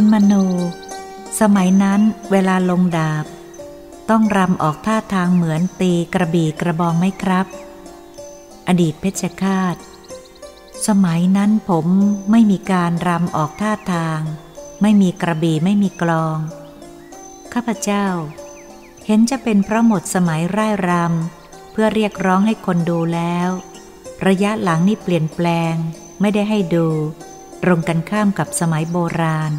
คุณมนู สมัยนั้นเวลาลงดาบ ต้องรำออกท่าทางเหมือนตีกระบี่กระบองไหมครับ อดีตเพชรฆาต สมัยนั้นผมไม่มีการรำออกท่าทาง ไม่มีกระบี่ไม่มีกลอง ข้าพเจ้า เห็นจะเป็นเพราะหมดสมัยร่ายรำเพื่อเรียกร้องให้คนดูแล้ว ระยะหลังนี่เปลี่ยนแปลงไม่ได้ให้ดูตรงกันข้ามกับสมัยโบราณ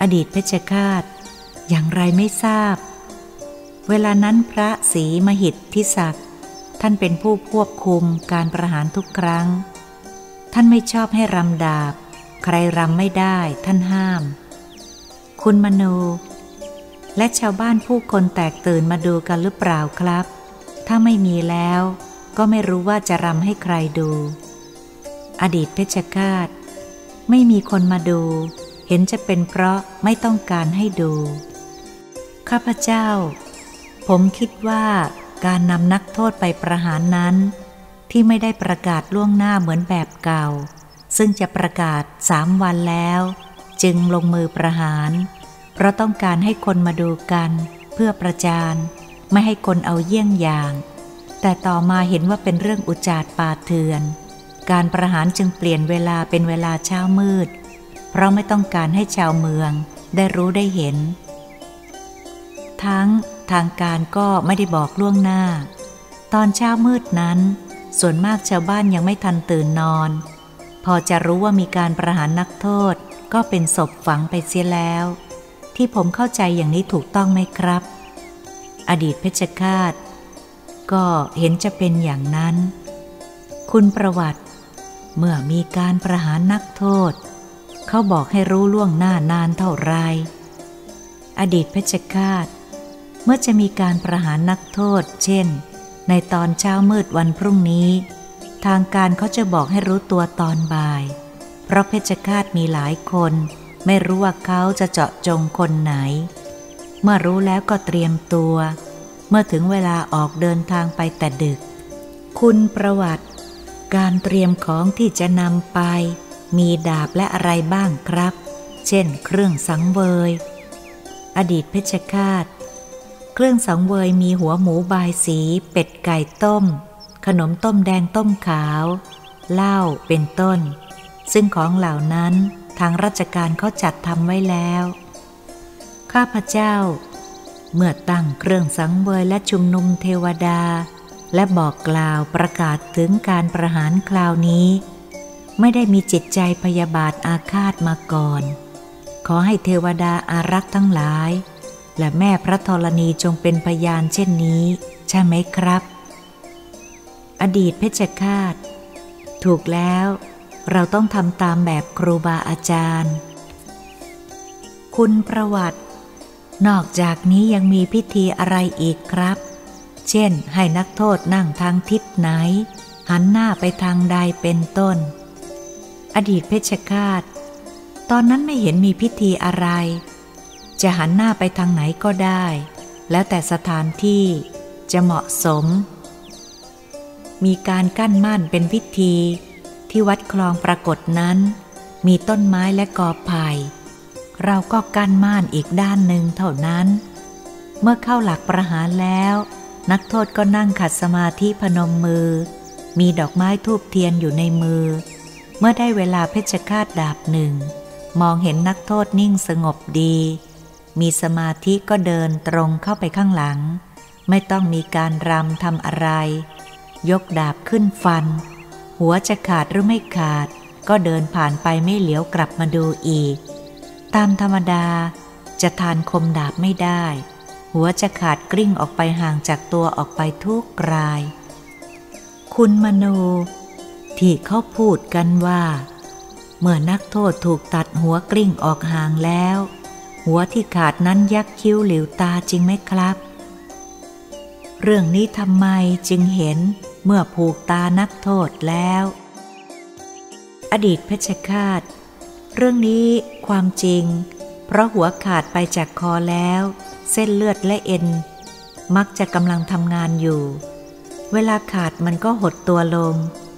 อดีตเพชฌฆาต อย่างไรไม่ทราบ เวลานั้นพระศรีมหิทธิศักดิ์ท่านเป็นผู้ควบคุมการประหารทุกครั้ง ท่านไม่ชอบให้รำดาบ ใครรำไม่ได้ท่านห้าม คุณมโน และชาวบ้านผู้คนแตกตื่นมาดูกันหรือเปล่าครับ ถ้าไม่มีแล้วก็ไม่รู้ว่าจะรำให้ใครดู อดีตเพชฌฆาต ไม่มีคนมาดู เห็นจะเป็นเพราะไม่ต้องการให้ดู ข้าพเจ้า ผมคิดว่าการนำนักโทษไปประหารนั้น ที่ไม่ได้ประกาศล่วงหน้าเหมือนแบบเก่า ซึ่งจะประกาศสามวันแล้ว จึงลงมือประหาร เพราะต้องการให้คนมาดูกัน เพื่อประจานไม่ให้คนเอาเยี่ยงอย่าง แต่ต่อมาเห็นว่าเป็นเรื่องอุจาร์ปาเถื่อน การประหารจึงเปลี่ยนเวลาเป็นเวลาเช้ามืด เพราะไม่ต้องการให้ชาวเมืองได้รู้ได้เห็น ทั้งทางการก็ไม่ได้บอกล่วงหน้า ตอนเช้ามืดนั้น ส่วนมากชาวบ้านยังไม่ทันตื่นนอน พอจะรู้ว่ามีการประหารนักโทษก็เป็นศพฝังไปเสียแล้ว ที่ผมเข้าใจอย่างนี้ถูกต้องไหมครับ อดีตเพชฌฆาตก็เห็นจะเป็นอย่างนั้น คุณประวัติ เมื่อมีการประหารนักโทษ เขาบอกให้รู้ล่วงหน้านานเท่าไร อดีตเพชฌฆาต เมื่อจะมีการประหารนักโทษ เช่น ในตอนเช้ามืดวันพรุ่งนี้ ทางการเขาจะบอกให้รู้ตัวตอนบ่าย เพราะเพชฌฆาตมีหลายคน ไม่รู้ว่าเขาจะเจาะจงคนไหน เมื่อรู้แล้วก็เตรียมตัว เมื่อถึงเวลาออกเดินทางไปแต่ดึก คุณประวัติ การเตรียมของที่จะนำไป มีดาบและอะไรบ้างครับ เช่น เครื่องสังเวย อดีตเพชฌฆาต เครื่องสังเวยมีหัวหมูบายสี เป็ดไก่ต้ม ขนมต้มแดงต้มขาว เหล้าเป็นต้น ซึ่งของเหล่านั้นทางราชการเขาจัดทำไว้แล้ว ข้าพเจ้า เมื่อตั้งเครื่องสังเวยและชุมนุมเทวดา และบอกกล่าวประกาศถึงการประหารคราวนี้ ไม่ได้มีจิตใจพยาบาทอาฆาตมาก่อน ขอให้เทวดาอารักษ์ทั้งหลาย และแม่พระธรณีจงเป็นพยานเช่นนี้ ใช่ไหมครับ อดีตเพชฌฆาต ถูกแล้ว เราต้องทำตามแบบครูบาอาจารย์ คุณประวัติ นอกจากนี้ยังมีพิธีอะไรอีกครับ เช่น ให้นักโทษนั่งทางทิศไหน หันหน้าไปทางใดเป็นต้น อดีตเพชฌฆาต ตอนนั้นไม่เห็นมีพิธีอะไร จะหันหน้าไปทางไหนก็ได้ แล้วแต่สถานที่จะเหมาะสม มีการกั้นม่านเป็นพิธี ที่วัดคลองปรากฏนั้น มีต้นไม้และกอไผ่เราก็กั้นม่านอีกด้านหนึ่งเท่านั้น เมื่อเข้าหลักประหารแล้ว นักโทษก็นั่งขัดสมาธิพนมมือ มีดอกไม้ทูบเทียนอยู่ในมือ เมื่อได้เวลาเพชฌฆาตดาบหนึ่ง มองเห็นนักโทษนิ่งสงบดี มีสมาธิก็เดินตรงเข้าไปข้างหลัง ไม่ต้องมีการรำทำอะไร ยกดาบขึ้นฟัน หัวจะขาดหรือไม่ขาด ก็เดินผ่านไปไม่เหลียวกลับมาดูอีก ตามธรรมดาจะทานคมดาบไม่ได้ หัวจะขาดกลิ้งออกไปห่างจากตัวออกไปทุกราย คุณมโน ที่เขาพูดกันว่า เมื่อนักโทษถูกตัดหัวกลิ้งออกห่างแล้ว หัวที่ขาดนั้นยักคิ้วหลิวตาจริงไหมครับ เรื่องนี้ทำไมจึงเห็นเมื่อผูกตานักโทษแล้ว อดีตเพชฌฆาต เรื่องนี้ความจริง เพราะหัวขาดไปจากคอแล้ว เส้นเลือดและเอ็น มักจะกำลังทำงานอยู่ เวลาขาดมันก็หดตัวลง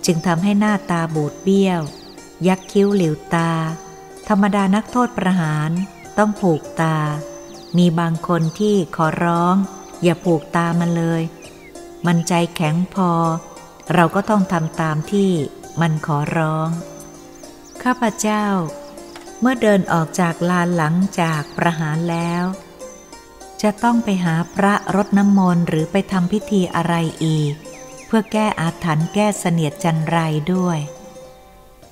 จึงทำให้หน้าตาบูดเบี้ยว ยักคิ้วหลิวตา ธรรมดานักโทษประหารต้องผูกตา มีบางคนที่ขอร้อง อย่าผูกตามันเลย มันใจแข็งพอ เราก็ต้องทำตามที่มันขอร้อง ข้าพเจ้า เมื่อเดินออกจากลานหลังจากประหารแล้ว จะต้องไปหาพระรดน้ำมนต์หรือไปทำพิธีอะไรอีก พื่อแก้อาถรรพ์แก้เสนียดจันไรด้วย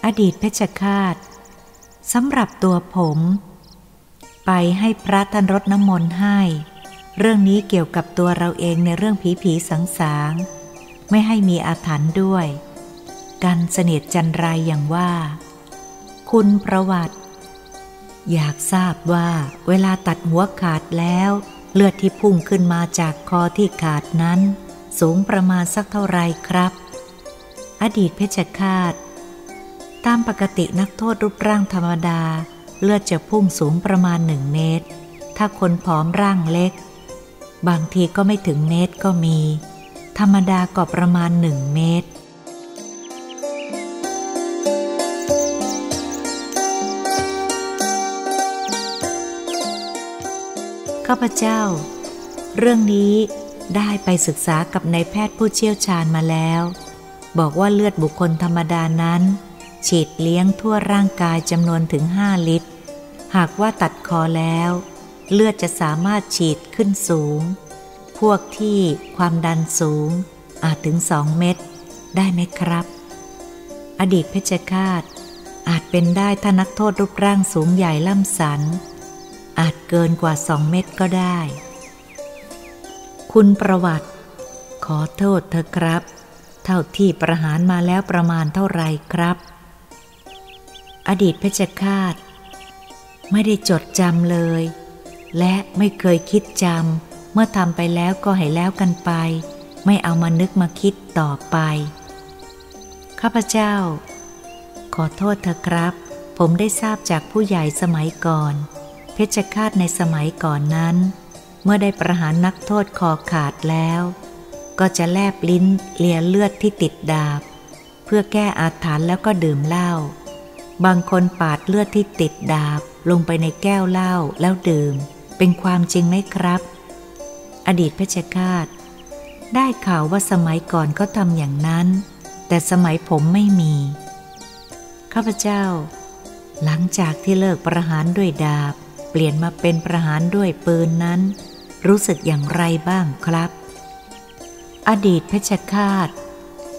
อดีตเพชฌฆาตสำหรับตัวผม ไปให้พระท่านรดน้ำมนต์ให้ เรื่องนี้เกี่ยวกับตัวเราเองในเรื่องผีผีสังสางไม่ให้มีอาถรรพ์ด้วยกันเสนียดจันไรอย่างว่า คุณประวัติ อยากทราบว่าเวลาตัดหัวขาดแล้ว เลือดที่พุ่งขึ้นมาจากคอที่ขาดนั้น สูงประมาณสักเท่าไรครับ อดีตเพชฌฆาต ตามปกตินักโทษรูปร่างธรรมดา เลือดจะพุ่งสูงประมาณหนึ่งเมตร ถ้าคนผอมร่างเล็ก บางทีก็ไม่ถึงเมตรก็มี ธรรมดาก็ประมาณหนึ่งเมตรข้าพเจ้า เรื่องนี้ ได้ไปศึกษากับนายแพทย์ผู้เชี่ยวชาญมาแล้ว บอกว่าเลือดบุคคลธรรมดานั้น ฉีดเลี้ยงทั่วร่างกายจำนวนถึง5ลิตร หากว่าตัดคอแล้ว เลือดจะสามารถฉีดขึ้นสูง พวกที่ความดันสูง อาจถึงสองเม็ดได้ไหมครับ อดีตเพชฌฆาตอาจเป็นได้ถ้านักโทษรูปร่างสูงใหญ่ล่ำสัน อาจเกินกว่าสองเม็ดก็ได้ คุณประวัติ ขอโทษเธอครับ เท่าที่ประหารมาแล้วประมาณเท่าไรครับ อดีตเพชฌฆาต ไม่ได้จดจำเลย และไม่เคยคิดจำเมื่อทำไปแล้วก็ให้แล้วกันไป ไม่เอามานึกมาคิดต่อไป ข้าพเจ้า ขอโทษเถอครับ ผมได้ทราบจากผู้ใหญ่สมัยก่อน เพชฌฆาตในสมัยก่อนนั้น เมื่อได้ประหารนักโทษคอขาดแล้ว ก็จะแลบลิ้นเลียเลือดที่ติดดาบ เพื่อแก้อาถรรพ์แล้วก็ดื่มเหล้าบางคนปาดเลือดที่ติดดาบลงไปในแก้วเหล้าแล้วดื่ม เป็นความจริงไหมครับ อดีตเพชฌฆาต ได้ข่าวว่าสมัยก่อนเขาทำอย่างนั้น แต่สมัยผมไม่มี ข้าพเจ้า หลังจากที่เลิกประหารด้วยดาบ เปลี่ยนมาเป็นประหารด้วยปืนนั้น รู้สึกอย่างไรบ้างครับ อดีตเพชฌฆาต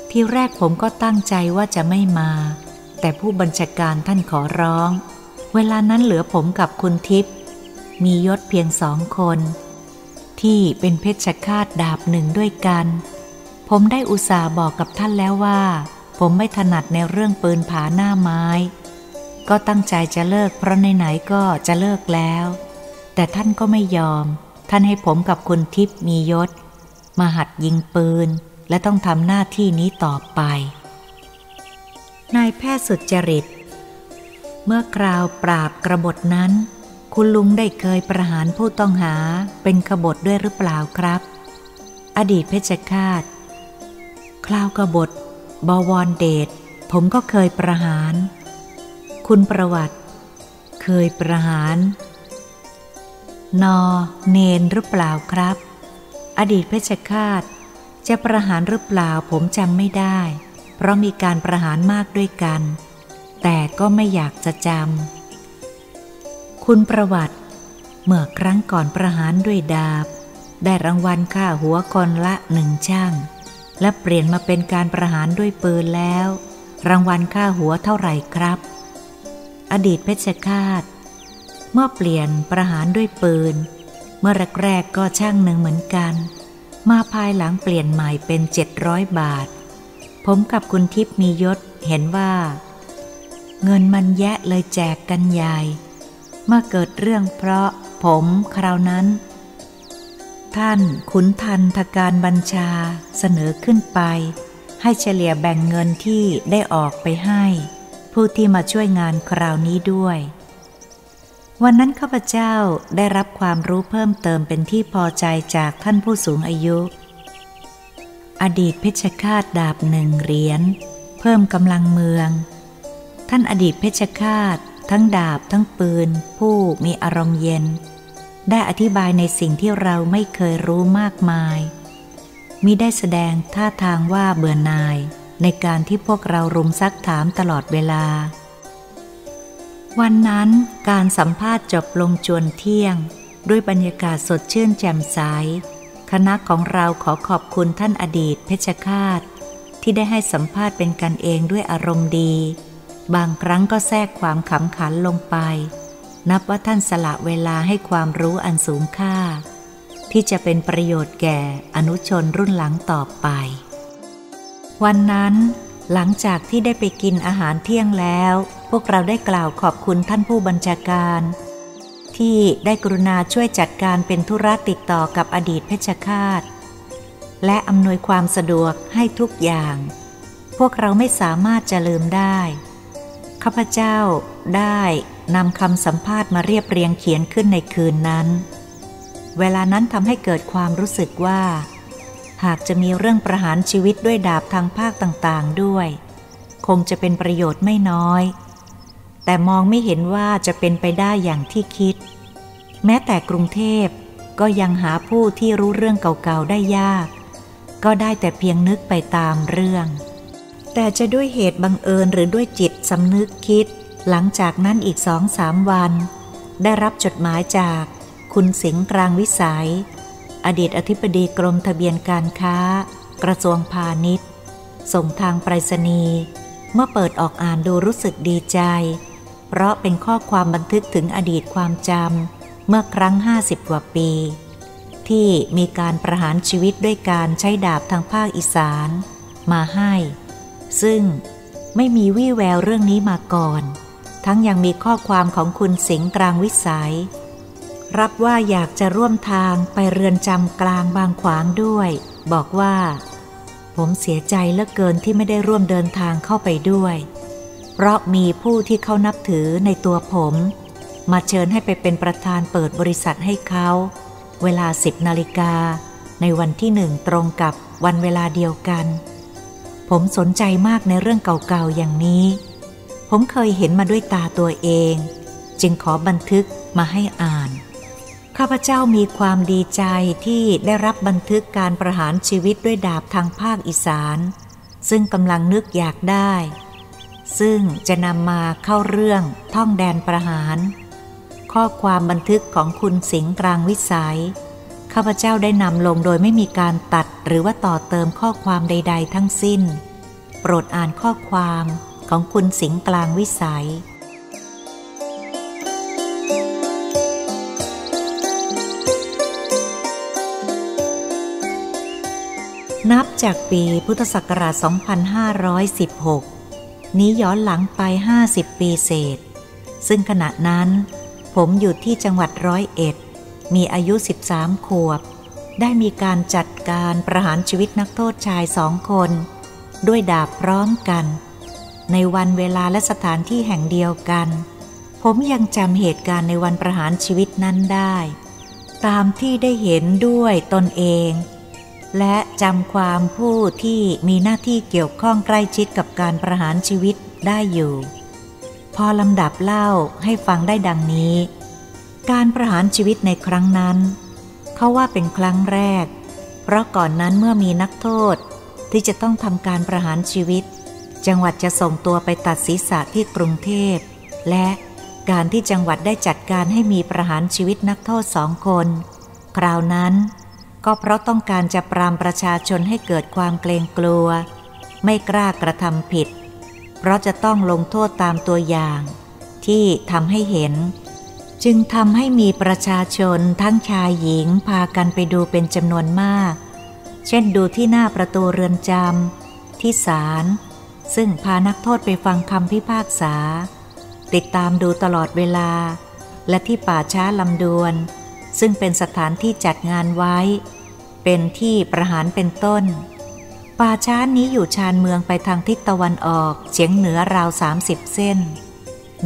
ที่แรกผมก็ตั้งใจว่าจะไม่มา แต่ผู้บัญชาการท่านขอร้อง เวลานั้นเหลือผมกับคุณทิพย์มียศเพียงสองคน ที่เป็นเพชฌฆาตดาบหนึ่งด้วยกัน ผมได้อุตส่าห์บอกกับท่านแล้วว่า ผมไม่ถนัดในเรื่องปืนผาหน้าไม้ ก็ตั้งใจจะเลิกเพราะไหนๆก็จะเลิกแล้ว แต่ท่านก็ไม่ยอม ท่านให้ผมกับคุณทิพย์มียศ มาหัดยิงปืน และต้องทำหน้าที่นี้ต่อไป นายแพทย์สุจริต เมื่อคราวปราบกระบฏนั้น คุณลุงได้เคยประหารผู้ต้องหาเป็นขบฏด้วยหรือเปล่าครับ อดีตเพชฌฆาต คราวกบฏ บวรเดช ผมก็เคยประหาร คุณประวัติ เคยประหาร นอ เนนหรือเปล่าครับ อดีตเพชฌฆาตจะประหารหรือเปล่าผมจำไม่ได้ เพราะมีการประหารมากด้วยกัน แต่ก็ไม่อยากจะจำคุณประวัติ เมื่อครั้งก่อนประหารด้วยดาบ ได้รางวัลค่าหัวคนละหนึ่งช่าง และเปลี่ยนมาเป็นการประหารด้วยปืนแล้ว รางวัลค่าหัวเท่าไหร่ครับ อดีตเพชฌฆาต เมื่อเปลี่ยนประหารด้วยปืน เมื่อแรกๆก็ช่างหนึ่งเหมือนกัน มาภายหลังเปลี่ยนใหม่เป็นเจ็ดร้อยบาท ผมกับคุณทิพย์มียศเห็นว่า เงินมันแยะเลยแจกกันใหญ่เมื่อเกิดเรื่องเพราะผมคราวนั้น ท่านขุนทันทการบัญชาเสนอขึ้นไป ให้เฉลี่ยแบ่งเงินที่ได้ออกไปให้ ผู้ที่มาช่วยงานคราวนี้ด้วย วันนั้นข้าพเจ้าได้รับความรู้เพิ่มเติมเป็นที่พอใจจากท่านผู้สูงอายุ อดีตเพชฌฆาตดาบหนึ่งเหรียญเพิ่มกำลังเมือง ท่านอดีตเพชฌฆาต ทั้งดาบทั้งปืน ผู้มีอารมณ์เย็น ได้อธิบายในสิ่งที่เราไม่เคยรู้มากมายมิได้แสดงท่าทางว่าเบื่อหน่าย ในการที่พวกเรารุมซักถามตลอดเวลา วันนั้นการสัมภาษณ์จบลงจวนเที่ยง ด้วยบรรยากาศสดชื่นแจ่มใสคณะของเราขอขอบคุณท่านอดีตเพชรคาตที่ได้ให้สัมภาษณ์เป็นกันเองด้วยอารมณ์ดี บางครั้งก็แทรกความขำขันลงไป นับว่าท่านสละเวลาให้ความรู้อันสูงค่า ที่จะเป็นประโยชน์แก่อนุชนรุ่นหลังต่อไป วันนั้นหลังจากที่ได้ไปกินอาหารเที่ยงแล้ว วกเราได้กล่าวขอบคุณท่านผู้บัญชาการ ที่ได้กรุณาช่วยจัดการเป็นธุระติดต่อกับอดีตเพชฌฆาต และอำนวยความสะดวกให้ทุกอย่าง พวกเราไม่สามารถจะลืมได้ ข้าพเจ้าได้นำคำสัมภาษณ์มาเรียบเรียงเขียนขึ้นในคืนนั้น เวลานั้นทำให้เกิดความรู้สึกว่า หากจะมีเรื่องประหารชีวิตด้วยดาบทางภาคต่างๆด้วย คงจะเป็นประโยชน์ไม่น้อย แต่มองไม่เห็นว่าจะเป็นไปได้อย่างที่คิด แม้แต่กรุงเทพก็ยังหาผู้ที่รู้เรื่องเก่าๆได้ยาก ก็ได้แต่เพียงนึกไปตามเรื่อง แต่จะด้วยเหตุบังเอิญหรือด้วยจิตสำนึกคิด หลังจากนั้นอีกสองสามวัน ได้รับจดหมายจากคุณสิงห์กลางวิสัย อดีตอธิบดีกรมทะเบียนการค้า กระทรวงพาณิชย์ ส่งทางไปรษณีย์เมื่อเปิดออกอ่านดูรู้สึกดีใจ เพราะเป็นข้อความบันทึกถึงอดีตความจำเมื่อครั้งห้าสิบกว่าปี ที่มีการประหารชีวิตด้วยการใช้ดาบทางภาคอีสาน มาให้ ซึ่งไม่มีวี่แววเรื่องนี้มาก่อน ทั้งยังมีข้อความของคุณสิงกลางวิสัย รับว่าอยากจะร่วมทางไปเรือนจำกลางบางขวางด้วย บอกว่า ผมเสียใจเหลือเกินที่ไม่ได้ร่วมเดินทางเข้าไปด้วย เพราะมีผู้ที่เขานับถือในตัวผม มาเชิญให้ไปเป็นประธานเปิดบริษัทให้เขา เวลาสิบนาฬิกา ในวันที่หนึ่งตรงกับวันเวลาเดียวกัน ผมสนใจมากในเรื่องเก่าๆอย่างนี้ ผมเคยเห็นมาด้วยตาตัวเอง จึงขอบันทึกมาให้อ่าน ข้าพเจ้ามีความดีใจที่ได้รับบันทึกการประหารชีวิตด้วยดาบทางภาคอีสาน ซึ่งกำลังนึกอยากได้ ซึ่งจะนำมาเข้าเรื่องท่องแดนประหาร ข้อความบันทึกของคุณสิงห์กลางวิสัย ข้าพเจ้าได้นำลงโดยไม่มีการตัดหรือว่าต่อเติมข้อความใด ๆ ทั้งสิ้น โปรดอ่านข้อความของคุณสิงห์กลางวิสัยนับจากปีพุทธศักราช 2516 นี้ย้อนหลังไป 50 ปีเศษ ซึ่งขณะนั้น ผมอยู่ที่จังหวัดร้อยเอ็ด มีอายุ 13 ขวบ ได้มีการจัดการประหารชีวิตนักโทษชายสองคน ด้วยดาบพร้อมกัน ในวันเวลาและสถานที่แห่งเดียวกัน ผมยังจำเหตุการณ์ในวันประหารชีวิตนั้นได้ ตามที่ได้เห็นด้วยตนเอง และจำความผู้ที่มีหน้าที่เกี่ยวข้องใกล้ชิดกับการประหารชีวิตได้อยู่ พอลำดับเล่าให้ฟังได้ดังนี้ การประหารชีวิตในครั้งนั้น เขาว่าเป็นครั้งแรก เพราะก่อนนั้นเมื่อมีนักโทษที่จะต้องทำการประหารชีวิต จังหวัดจะส่งตัวไปตัดศีรษะที่กรุงเทพ และการที่จังหวัดได้จัดการให้มีประหารชีวิตนักโทษสองคน คราวนั้น ก็เพราะต้องการจะปรามประชาชนให้เกิดความเกรงกลัว ไม่กล้ากระทำผิด เพราะจะต้องลงโทษตามตัวอย่าง ที่ทำให้เห็น จึงทำให้มีประชาชนทั้งชายหญิงพากันไปดูเป็นจำนวนมาก เช่นดูที่หน้าประตูเรือนจำที่ศาลซึ่งพานักโทษไปฟังคำพิพากษา ติดตามดูตลอดเวลา และที่ป่าช้าลำดวน ซึ่งเป็นสถานที่จัดงานไว้ เป็นที่ประหารเป็นต้น ป่าช้านี้อยู่ชานเมืองไปทางทิศตะวันออกเฉียงเหนือราวสามิบเส้น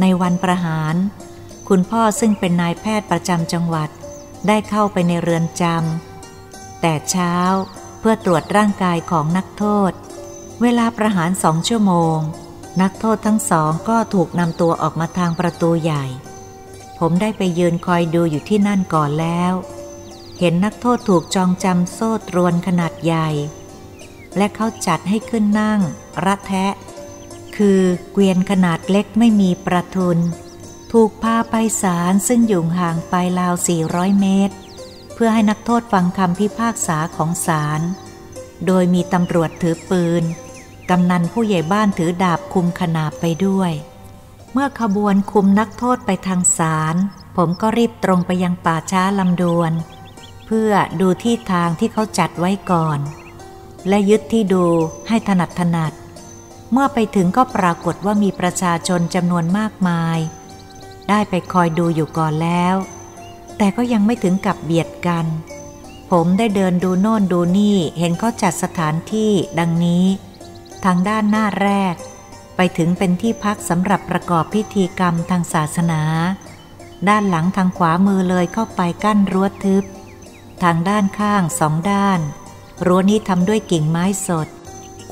ในวันประหาร คุณพ่อซึ่งเป็นนายแพทย์ประจำจังหวัด ได้เข้าไปในเรือนจำแต่เช้าเพื่อตรวจร่างกายของนักโทษ เวลาประหารสองชั่วโมง นักโทษทั้งสองก็ถูกนำตัวออกมาทางประตูใหญ่ ผมได้ไปยืนคอยดูอยู่ที่นั่นก่อนแล้ว เห็นนักโทษถูกจองจำโซ่ตรวนขนาดใหญ่ และเขาจัดให้ขึ้นนั่งรัแทะ คือเกวียนขนาดเล็กไม่มีประทุน ถูกพาไปศาลซึ่งอยู่ห่างไปราว 400 เมตร เพื่อให้นักโทษฟังคำพิพากษาของศาล โดยมีตำรวจถือปืน กำนันผู้ใหญ่บ้านถือดาบคุมขนาบไปด้วย เมื่อขบวนคุมนักโทษไปทางศาลผมก็รีบตรงไปยังป่าช้าลำดวน เพื่อดูที่ทางที่เขาจัดไว้ก่อน และยึดที่ดูให้ถนัดถนัด เมื่อไปถึงก็ปรากฏว่ามีประชาชนจำนวนมากมาย ได้ไปคอยดูอยู่ก่อนแล้ว แต่ก็ยังไม่ถึงกับเบียดกัน ผมได้เดินดูโน่นดูนี่เห็นเขาจัดสถานที่ดังนี้ ทางด้านหน้าแรก ไปถึงเป็นที่พักสำหรับประกอบพิธีกรรมทางศาสนา ด้านหลังทางขวามือเลยเข้าไปกั้นรั้วทึบ ทางด้านข้างสองด้าน รั้วนี้ทำด้วยกิ่งไม้สด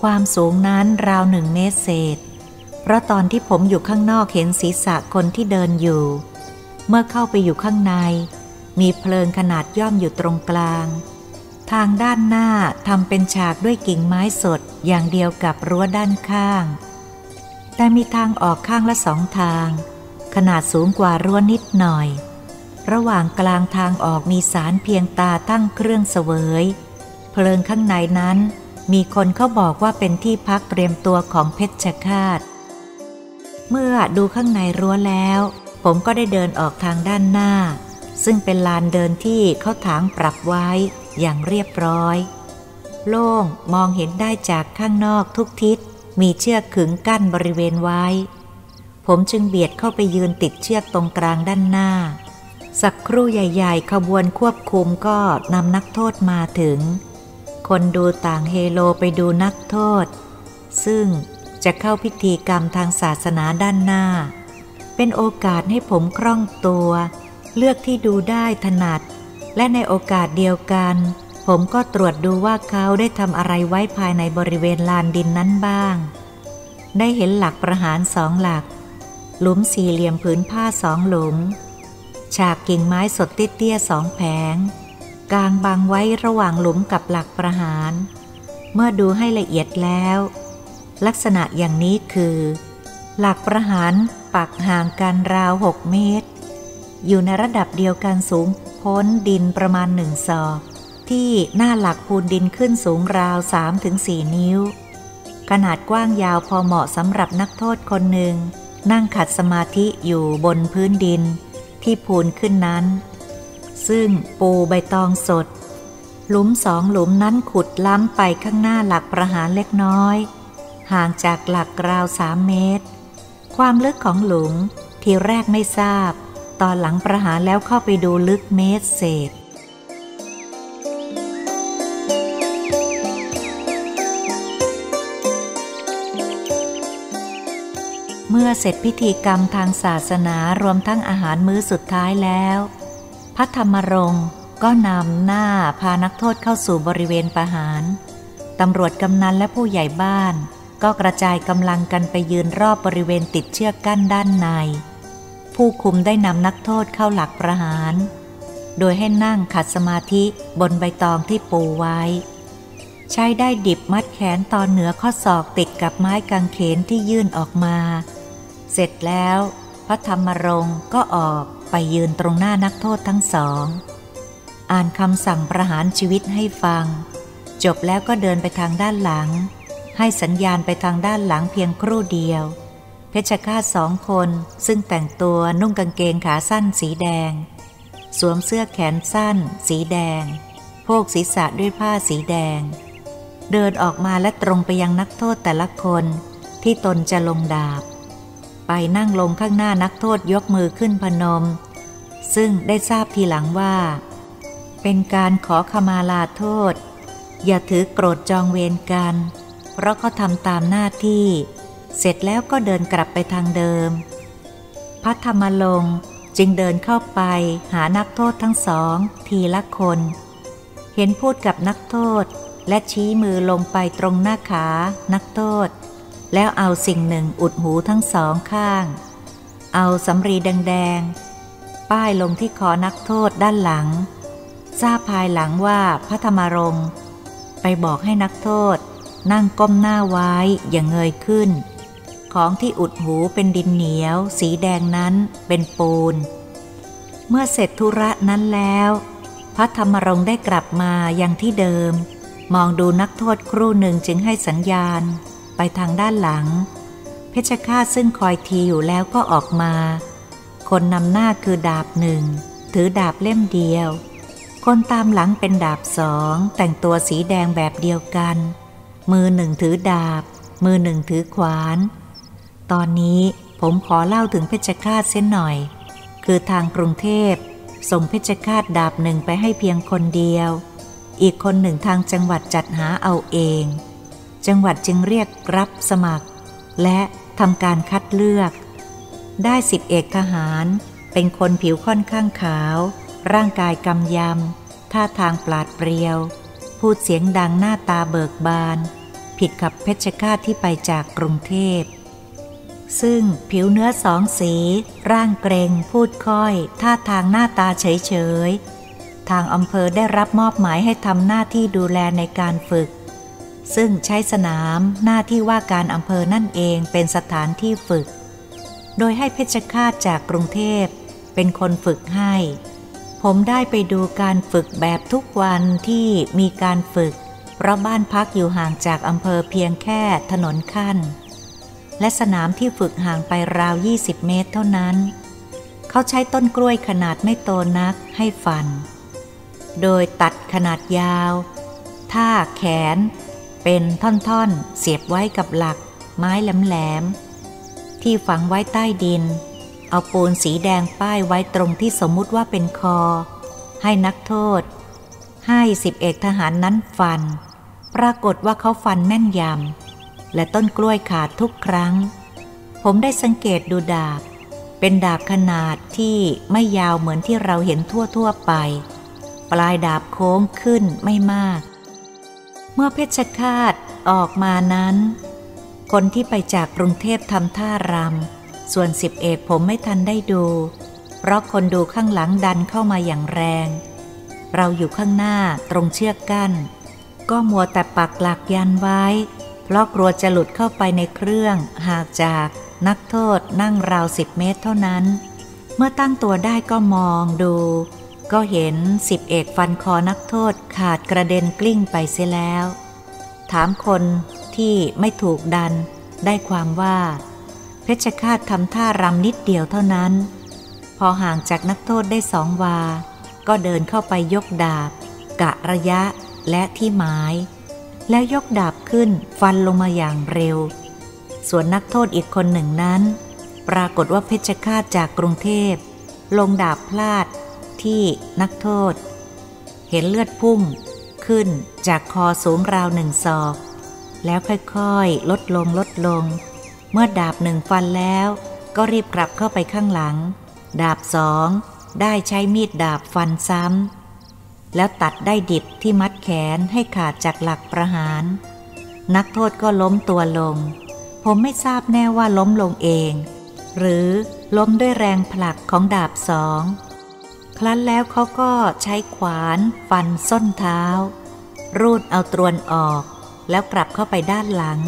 ความสูงนั้นราวหนึ่งเมตรเศษ เพราะตอนที่ผมอยู่ข้างนอกเห็นศีรษะคนที่เดินอยู่ เมื่อเข้าไปอยู่ข้างใน มีเพลิงขนาดย่อมอยู่ตรงกลาง ทางด้านหน้าทำเป็นฉากด้วยกิ่งไม้สดอย่างเดียวกับรั้วด้านข้าง แต่มีทางออกข้างละสองทาง ขนาดสูงกว่ารั้วนิดหน่อย ระหว่างกลางทางออกมีสารเพียงตาตั้งเครื่องเสวย เพลิงข้างในนั้น มีคนเขาบอกว่าเป็นที่พักเตรียมตัวของเพชฌฆาต เมื่อดูข้างในรั้วแล้ว ผมก็ได้เดินออกทางด้านหน้า ซึ่งเป็นลานเดินที่เขาถางปรับไว้อย่างเรียบร้อย โล่งมองเห็นได้จากข้างนอกทุกทิศ มีเชือกขึงกั้นบริเวณไว้ ผมจึงเบียดเข้าไปยืนติดเชือกตรงกลางด้านหน้า สักครู่ใหญ่ ๆ ขบวนควบคุมก็นำนักโทษมาถึง คนดูต่างเฮโลไปดูนักโทษ ซึ่งจะเข้าพิธีกรรมทางศาสนาด้านหน้า เป็นโอกาสให้ผมคล่องตัว เลือกที่ดูได้ถนัด และในโอกาสเดียวกัน ผมก็ตรวจดูว่าเขาได้ทำอะไรไว้ภายในบริเวณลานดินนั้นบ้าง ได้เห็นหลักประหารสองหลัก หลุมสี่เหลี่ยมผืนผ้าสองหลุม ฉากกิ่งไม้สดเตี้ยๆสองแผง กลางบางไว้ระหว่างหลุมกับหลักประหาร เมื่อดูให้ละเอียดแล้ว ลักษณะอย่างนี้คือ หลักประหารปักห่างกันราวหกเมตร อยู่ในระดับเดียวกันสูงพ้นดินประมาณหนึ่งศอกที่หน้าหลักพูนดินขึ้นสูงราว 3-4 นิ้ว ขนาดกว้างยาวพอเหมาะสำหรับนักโทษคนหนึ่ง นั่งขัดสมาธิอยู่บนพื้นดิน ที่พูนขึ้นนั้น ซึ่งปูใบตองสด หลุมสองหลุมนั้นขุดล้ำไปข้างหน้าหลักประหารเล็กน้อย ห่างจากหลักราวสามเมตร ความลึกของหลุมที่แรกไม่ทราบ ตอนหลังประหารแล้วเข้าไปดูลึกเมตรเศษ มื่อเสร็จพิธีกรรมทางศาสนารวมทั้งอาหารมื้อสุดท้ายแล้วพระธรรมรงค์ก็นำหน้าพานักโทษเข้าสู่บริเวณประหาร ตำรวจกำนันและผู้ใหญ่บ้าน ก็กระจายกำลังกันไปยืนรอบบริเวณติดเชือกกั้นด้านใน ผู้คุมได้นำนักโทษเข้าหลักประหาร โดยให้นั่งขัดสมาธิบนใบตองที่ปูไว้ ใช้ได้ดิบมัดแขนตอนเหนือข้อศอกติดกับไม้กางเขนที่ยื่นออกมา เสร็จแล้ว พระธรรมรงค์ก็ออกไปยืนตรงหน้านักโทษทั้งสอง อ่านคำสั่งประหารชีวิตให้ฟัง จบแล้วก็เดินไปทางด้านหลัง ให้สัญญาณไปทางด้านหลังเพียงครู่เดียว เพชฌฆาตสองคนซึ่งแต่งตัวนุ่งกางเกงขาสั้นสีแดง สวมเสื้อแขนสั้น สีแดง โพกศีรษะด้วยผ้าสีแดง เดินออกมาและตรงไปยังนักโทษแต่ละคนที่ตนจะลงดาบ ไปนั่งลงข้างหน้านักโทษยกมือขึ้นพนม ซึ่งได้ทราบทีหลังว่า เป็นการขอขมาลาโทษ อย่าถือโกรธจองเวรกัน เพราะเขาทำตามหน้าที่ เสร็จแล้วก็เดินกลับไปทางเดิม พัทธรรมลงจึงเดินเข้าไปหานักโทษทั้งสอง ทีละคน เห็นพูดกับนักโทษและชี้มือลงไปตรงหน้าขา นักโทษ แล้วเอาสิ่งหนึ่งอุดหูทั้งสองข้าง เอาสำรีแดงๆ ป้ายลงที่คอนักโทษด้านหลัง ทราบภายหลังว่าพระธรรมรงค์ ไปบอกให้นักโทษ นั่งก้มหน้าไว้อย่างเงยขึ้น ของที่อุดหูเป็นดินเหนียว สีแดงนั้นเป็นปูน เมื่อเสร็จธุระนั้นแล้ว พระธรรมรงค์ได้กลับมายังที่เดิม มองดูนักโทษครู่หนึ่งจึงให้สัญญาณ ไปทางด้านหลัง เพชฌฆาตซึ่งคอยทีอยู่แล้วก็ออกมา คนนำหน้าคือดาบหนึ่ง ถือดาบเล่มเดียว คนตามหลังเป็นดาบสอง แต่งตัวสีแดงแบบเดียวกัน มือหนึ่งถือดาบ มือหนึ่งถือขวาน ตอนนี้ผมขอเล่าถึงเพชฌฆาตเส้นหน่อย คือทางกรุงเทพส่งเพชฌฆาตดาบหนึ่งไปให้เพียงคนเดียว อีกคนหนึ่งทางจังหวัดจัดหาเอาเอง จังหวัดจึงเรียกรับสมัคร และทำการคัดเลือก ได้สิบเอกทหาร เป็นคนผิวค่อนข้างขาว ร่างกายกำยำ ท่าทางปราดเปรียว พูดเสียงดังหน้าตาเบิกบาน ผิดกับเพชฌฆาตที่ไปจากกรุงเทพ ซึ่งผิวเนื้อสองสี ร่างเกรง พูดค่อย ท่าทางหน้าตาเฉยเฉยทางอำเภอได้รับมอบหมายให้ทำหน้าที่ดูแลในการฝึก ซึ่งใช้สนามหน้าที่ว่าการอำเภอนั่นเองเป็นสถานที่ฝึก โดยให้เพชรฆาตจากกรุงเทพเป็นคนฝึกให้ ผมได้ไปดูการฝึกแบบทุกวันที่มีการฝึก เพราะบ้านพักอยู่ห่างจากอำเภอเพียงแค่ถนนขั้น และสนามที่ฝึกห่างไปราว 20 เมตรเท่านั้น เขาใช้ต้นกล้วยขนาดไม่โตนักให้ฟัน โดยตัดขนาดยาว ท่าแขน เป็นท่อนๆ เสียบไว้กับหลัก ไม้แหลมๆ ที่ฝังไว้ใต้ดิน เอาปูนสีแดงป้ายไว้ตรงที่สมมุติว่าเป็นคอ ให้นักโทษ ให้สิบเอกทหารนั้นฟัน ปรากฏว่าเขาฟันแม่นยำ และต้นกล้วยขาดทุกครั้ง ผมได้สังเกตดูดาบ เป็นดาบขนาดที่ไม่ยาวเหมือนที่เราเห็นทั่วๆไป ปลายดาบโค้งขึ้นไม่มาก มื่อเพชฌฆาตออกมานั้น คนที่ไปจากกรุงเทพทำท่ารำ ส่วนสิบเอกผมไม่ทันได้ดู เพราะคนดูข้างหลังดันเข้ามาอย่างแรง เราอยู่ข้างหน้าตรงเชือกกัน้น ก็มัวแต่ปักหลักยันไว้ เพราะกลัวจะหลุดเข้าไปในเครื่องหากจากนักโทษนั่งราวสิบเมตรเท่านั้น เมื่อตั้งตัวได้ก็มองดู ก็เห็นสิบเอกฟันคอนักโทษขาดกระเด็นกลิ้งไปเสียแล้ว ถามคนที่ไม่ถูกดันได้ความว่า เพชฌฆาตทำท่ารำนิดเดียวเท่านั้น พอห่างจากนักโทษได้สองวา ก็เดินเข้าไปยกดาบ กะระยะและที่หมาย แล้วยกดาบขึ้นฟันลงมาอย่างเร็ว ส่วนนักโทษอีกคนหนึ่งนั้น ปรากฏว่าเพชฌฆาตจากกรุงเทพ ลงดาบพลาด ที่นักโทษ เห็นเลือดพุ่งขึ้นจากคอสูงราวหนึ่งศอก แล้วค่อยๆ ลดลงลดลง เมื่อดาบหนึ่งฟันแล้วก็รีบกลับเข้าไปข้างหลัง ดาบสองได้ใช้มีดดาบฟันซ้ำ แล้วตัดได้ดิบที่มัดแขนให้ขาดจากหลักประหาร นักโทษก็ล้มตัวลง ผมไม่ทราบแน่ว่าล้มลงเอง หรือล้มด้วยแรงผลักของดาบสอง ครั้นแล้วเขาก็ใช้ขวานฟันส้นเท้า รูดเอาตรวนออก แล้วกลับเข้าไปด้านหลัง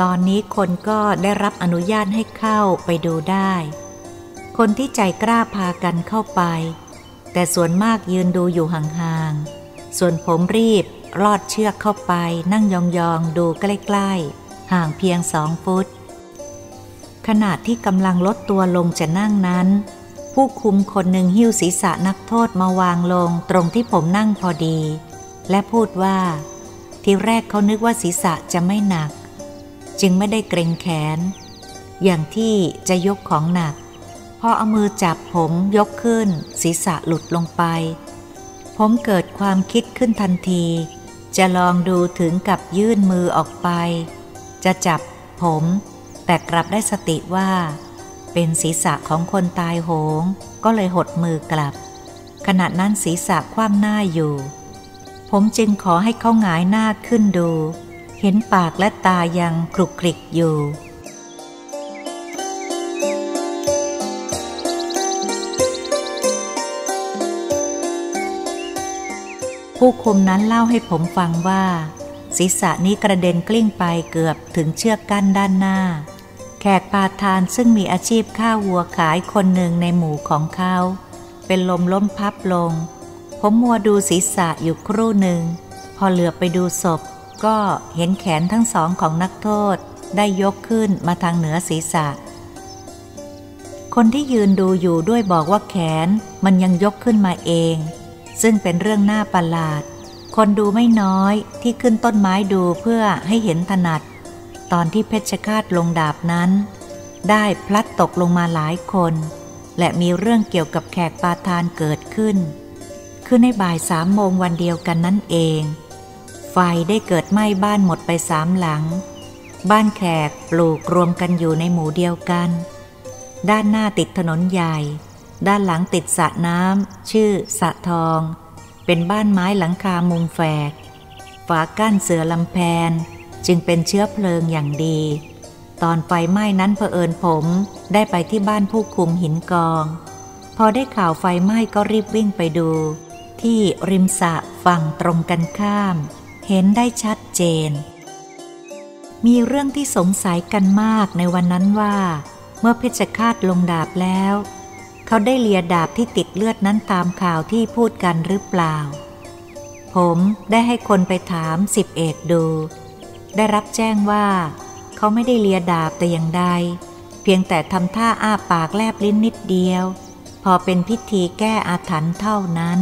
ตอนนี้คนก็ได้รับอนุญาตให้เข้าไปดูได้ คนที่ใจกล้าพากันเข้าไป แต่ส่วนมากยืนดูอยู่ห่างๆ ส่วนผมรีบลอดเชือกเข้าไปนั่งยองๆ ดูใกล้ๆ ห่างเพียงสองฟุตขณะที่กำลังลดตัวลงจะนั่งนั้น ผู้คุมคนหนึ่งหิ้วศีรษะนักโทษมาวางลงตรงที่ผมนั่งพอดี และพูดว่า ทีแรกเขานึกว่าศีรษะจะไม่หนัก จึงไม่ได้เกรงแขน อย่างที่จะยกของหนัก พอเอามือจับผมยกขึ้น ศีรษะหลุดลงไป ผมเกิดความคิดขึ้นทันที จะลองดูถึงกับยื่นมือออกไป จะจับผม แต่กลับได้สติว่า เป็นศีรษะของคนตายโหง ก็เลยหดมือกลับ ขณะนั้นศีรษะคว่ำหน้าอยู่ ผมจึงขอให้เขาหงายหน้าขึ้นดู เห็นปากและตายังคลุกคลิกอยู่ผู้คุมนั้นเล่าให้ผมฟังว่า ศีรษะนี้กระเด็นกลิ้งไปเกือบถึงเชือกกั้นด้านหน้า ขกปาทานซึ่งมีอาชีพฆ่าวัวขายคนหนึ่งในหมู่ของเขา เป็นลมล้มพับลง ผมมัวดูศีรษะอยู่ครู่หนึ่ง พอเหลือไปดูศพ ก็เห็นแขนทั้งสองของนักโทษได้ยกขึ้นมาทางเหนือศีรษะ คนที่ยืนดูอยู่ด้วยบอกว่าแขนมันยังยกขึ้นมาเอง ซึ่งเป็นเรื่องน่าประหลาด คนดูไม่น้อยที่ขึ้นต้นไม้ดูเพื่อให้เห็นถนัด ตอนที่เพชฌฆาตลงดาบนั้น ได้พลัดตกลงมาหลายคน และมีเรื่องเกี่ยวกับแขกปาทานเกิดขึ้น คือในบ่ายสามโมงวันเดียวกันนั่นเอง ไฟได้เกิดไหม้บ้านหมดไปสามหลัง บ้านแขกปลูกรวมกันอยู่ในหมู่เดียวกัน ด้านหน้าติดถนนใหญ่ ด้านหลังติดสระน้ำชื่อสระทอง เป็นบ้านไม้หลังคามุงแฝก ฝากั้นเสือลำแพน จึงเป็นเชื้อเพลิงอย่างดี ตอนไฟไหม้นั้นเผอิญผมได้ไปที่บ้านผู้คุมหินกอง พอได้ข่าวไฟไหม้ก็รีบวิ่งไปดู ที่ริมสะฝั่งตรงกันข้าม เห็นได้ชัดเจน มีเรื่องที่สงสัยกันมากในวันนั้นว่า เมื่อเพชฌฆาตลงดาบแล้ว เขาได้เลียดาบที่ติดเลือดนั้นตามข่าวที่พูดกันหรือเปล่า ผมได้ให้คนไปถามสิบเอกดู ได้รับแจ้งว่า เขาไม่ได้เลียดาบแต่อย่างใด เพียงแต่ทำท่าอ้าปากแลบลิ้นนิดเดียว พอเป็นพิธีแก้อาถรรพ์เท่านั้น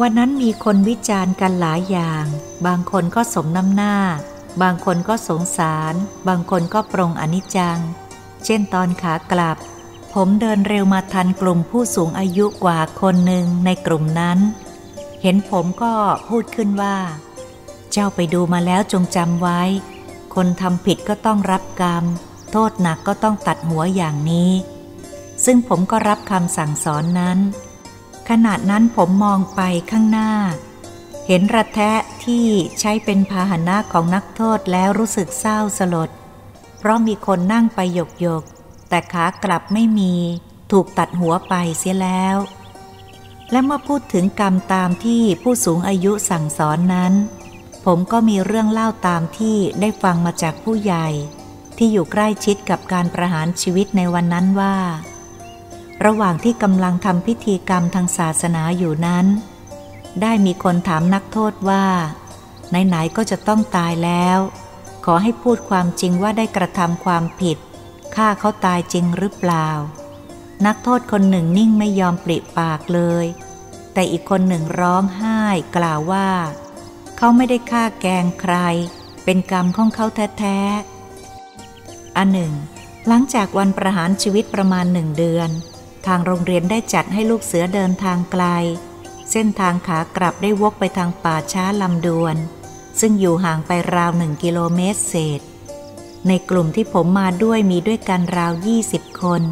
วันนั้นมีคนวิจารณ์กันหลายอย่าง บางคนก็สมน้ำหน้า บางคนก็สงสาร บางคนก็ปรงอนิจจัง เช่นตอนขากลับ ผมเดินเร็วมาทันกลุ่มผู้สูงอายุกว่าคนหนึ่งในกลุ่มนั้น เห็นผมก็พูดขึ้นว่า เจ้าไปดูมาแล้วจงจำไว้ คนทำผิดก็ต้องรับกรรม โทษหนักก็ต้องตัดหัวอย่างนี้ ซึ่งผมก็รับคำสั่งสอนนั้น ขณะนั้นผมมองไปข้างหน้า เห็นระแทะที่ใช้เป็นพาหนะของนักโทษแล้วรู้สึกเศร้าสลด เพราะมีคนนั่งไปหยกหยกแต่ขากลับไม่มีถูกตัดหัวไปเสียแล้ว และเมื่อพูดถึงกรรมตามที่ผู้สูงอายุสั่งสอนนั้น ผมก็มีเรื่องเล่าตามที่ได้ฟังมาจากผู้ใหญ่ ที่อยู่ใกล้ชิดกับการประหารชีวิตในวันนั้นว่า ระหว่างที่กำลังทำพิธีกรรมทางศาสนาอยู่นั้น ได้มีคนถามนักโทษว่า ไหนๆก็จะต้องตายแล้ว ขอให้พูดความจริงว่าได้กระทำความผิดฆ่าเขาตายจริงหรือเปล่า นักโทษคนหนึ่งนิ่งไม่ยอมปริปากเลย แต่อีกคนหนึ่งร้องไห้กล่าวว่า เขาไม่ได้ฆ่าแกงใคร เป็นกรรมของเขาแท้ๆ อันหนึ่ง หลังจากวันประหารชีวิตประมาณหนึ่งเดือน ทางโรงเรียนได้จัดให้ลูกเสือเดินทางไกล เส้นทางขากลับได้วกไปทางป่าช้าลำดวน ซึ่งอยู่ห่างไปราวหนึ่งกิโลเมตรเศษ ในกลุ่มที่ผมมาด้วยมีด้วยกันราวยี่สิบคน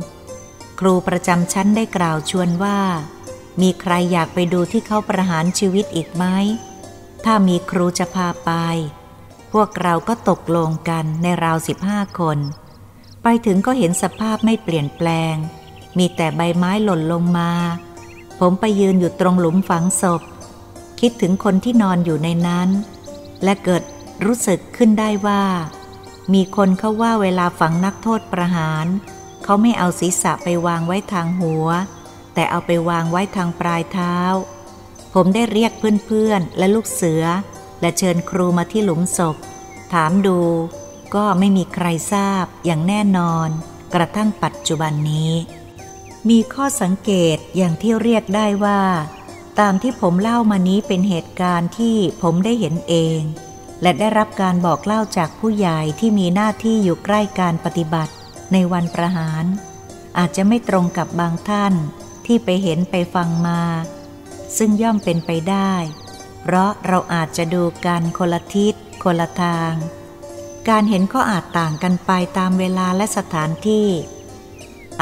ครูประจำชั้นได้กล่าวชวนว่า มีใครอยากไปดูที่เขาประหารชีวิตอีกไหม ถ้ามีครูจะพาไป พวกเราก็ตกลงกันในราวสิบห้าคน ไปถึงก็เห็นสภาพไม่เปลี่ยนแปลง มีแต่ใบไม้หล่นลงมา ผมไปยืนอยู่ตรงหลุมฝังศพ คิดถึงคนที่นอนอยู่ในนั้น และเกิดรู้สึกขึ้นได้ว่า มีคนเขาว่าเวลาฝังนักโทษประหาร เขาไม่เอาศีรษะไปวางไว้ทางหัว แต่เอาไปวางไว้ทางปลายเท้า ผมได้เรียกเพื่อนๆ และลูกเสือ และเชิญครูมาที่หลุมศพ ถามดู ก็ไม่มีใครทราบอย่างแน่นอน กระทั่งปัจจุบันนี้ มีข้อสังเกตอย่างที่เรียกได้ว่า ตามที่ผมเล่ามานี้เป็นเหตุการณ์ที่ผมได้เห็นเอง และได้รับการบอกเล่าจากผู้ใหญ่ที่มีหน้าที่อยู่ใกล้การปฏิบัติในวันประหาร อาจจะไม่ตรงกับบางท่านที่ไปเห็นไปฟังมา ซึ่งย่อมเป็นไปได้ เพราะเราอาจจะดูกันคนละทิศ คนละทาง การเห็นก็อาจต่างกันไปตามเวลาและสถานที่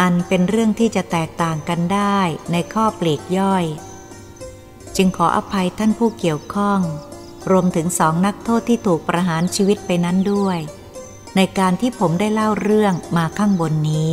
อันเป็นเรื่องที่จะแตกต่างกันได้ในข้อปลีกย่อย จึงขออภัยท่านผู้เกี่ยวข้อง รวมถึงสองนักโทษที่ถูกประหารชีวิตไปนั้นด้วย ในการที่ผมได้เล่าเรื่องมาข้างบนนี้